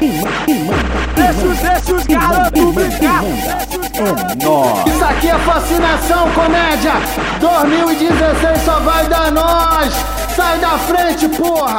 Deixa os, deixa os garotos brincar. É nóis. Isso aqui é fascinação, comédia. 2016 só vai dar nós. Sai da frente, porra!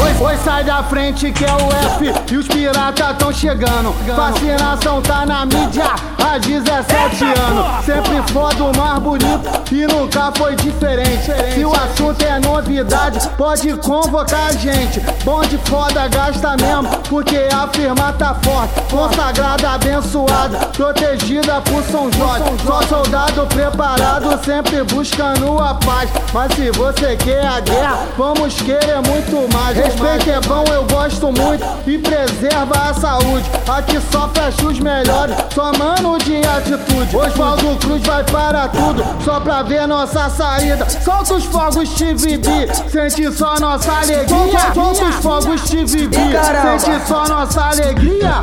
Oi, oi, sai da frente que é o F e os piratas tão chegando. Fascinação tá na mídia há 17 anos. Sempre foda o mais bonito e nunca foi diferente. Se o assunto é novidade, pode convocar a gente. Bom de foda, gasta mesmo, porque a firma tá forte. Consagrada, abençoada, protegida por São Jorge. Só soldado preparado, sempre buscando a paz. Mas se você quer a guerra, vamos querer muito mais. Respeito é bom, eu gosto muito e preserva a saúde. Aqui só fecha os melhores, só mano de atitude. Oswaldo Cruz vai para tudo, só pra ver nossa saída. Solta os fogos TV sente só nossa alegria. Solta os fogos TV sente só nossa alegria.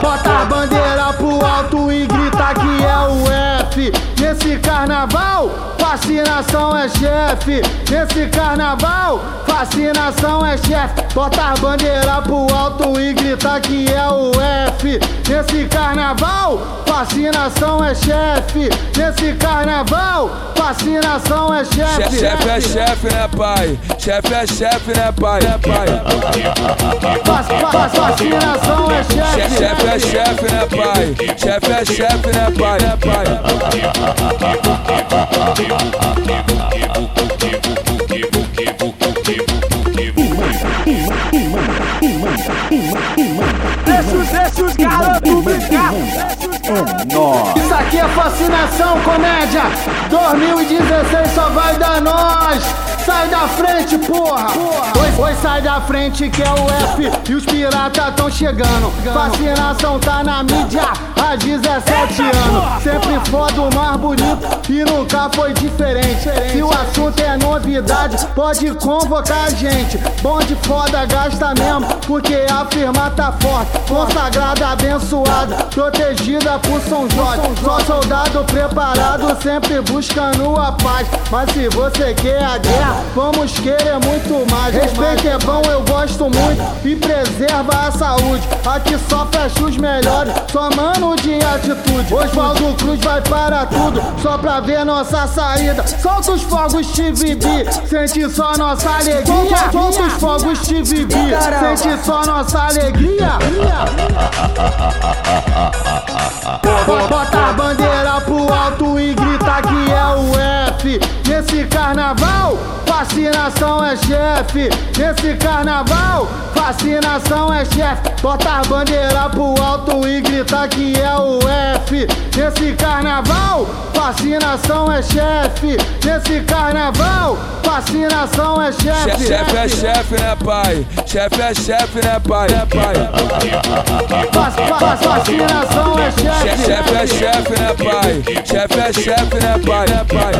Bota a bandeira pro alto e grita que é o F. Nesse carnaval, fascinação é chefe. Nesse carnaval, fascinação é chefe. Bota a bandeira pro alto e grita que é o F. Nesse carnaval, fascinação é chefe. Nesse carnaval, fascinação é chefe. Chefe é chefe, né, pai? Chefe é chefe, né, pai? Né, pai? Fas- fas- Fascinação é chefe. Chefe é chefe, né, pai? Chefe é chefe, né, pai? Né, pai? Deixa os, deixa os garotos brincar. É nóis. Aqui é fascinação, comédia. 2016 só vai dar nós. Sai da frente, porra! Oi, oi, sai da frente que é o F e os piratas tão chegando. Fascinação tá na mídia há 17 anos. Sempre foda o mais bonito e nunca foi diferente. Se o assunto é novidade, pode convocar a gente. Bom de foda, gasta mesmo, porque a firma tá forte. Consagrada, abençoada, protegida por São Jorge. Só soldado preparado, sempre buscando a paz. Mas se você quer a guerra, vamos querer muito mais. Respeito é bom, eu gosto muito e preserva a saúde. Aqui só fecha os melhores, só mano de atitude. Oswaldo Cruz vai para tudo, só pra ver nossa saída. Solta os fogos TV sente só nossa alegria. Solta os fogos TV sente só nossa alegria. Bota carnaval, fascinação é chefe. Nesse carnaval, fascinação é chefe. Bota a bandeira pro alto e grita que é o F. Nesse carnaval, fascinação é chefe. Nesse carnaval, fascinação é chefe. Chefe é chefe, né, pai? Chefe é chefe, né, pai? Né, pai? Fascinação é chefe. Chefe é chefe, né, pai? Chefe é chefe, né, pai? Né, pai?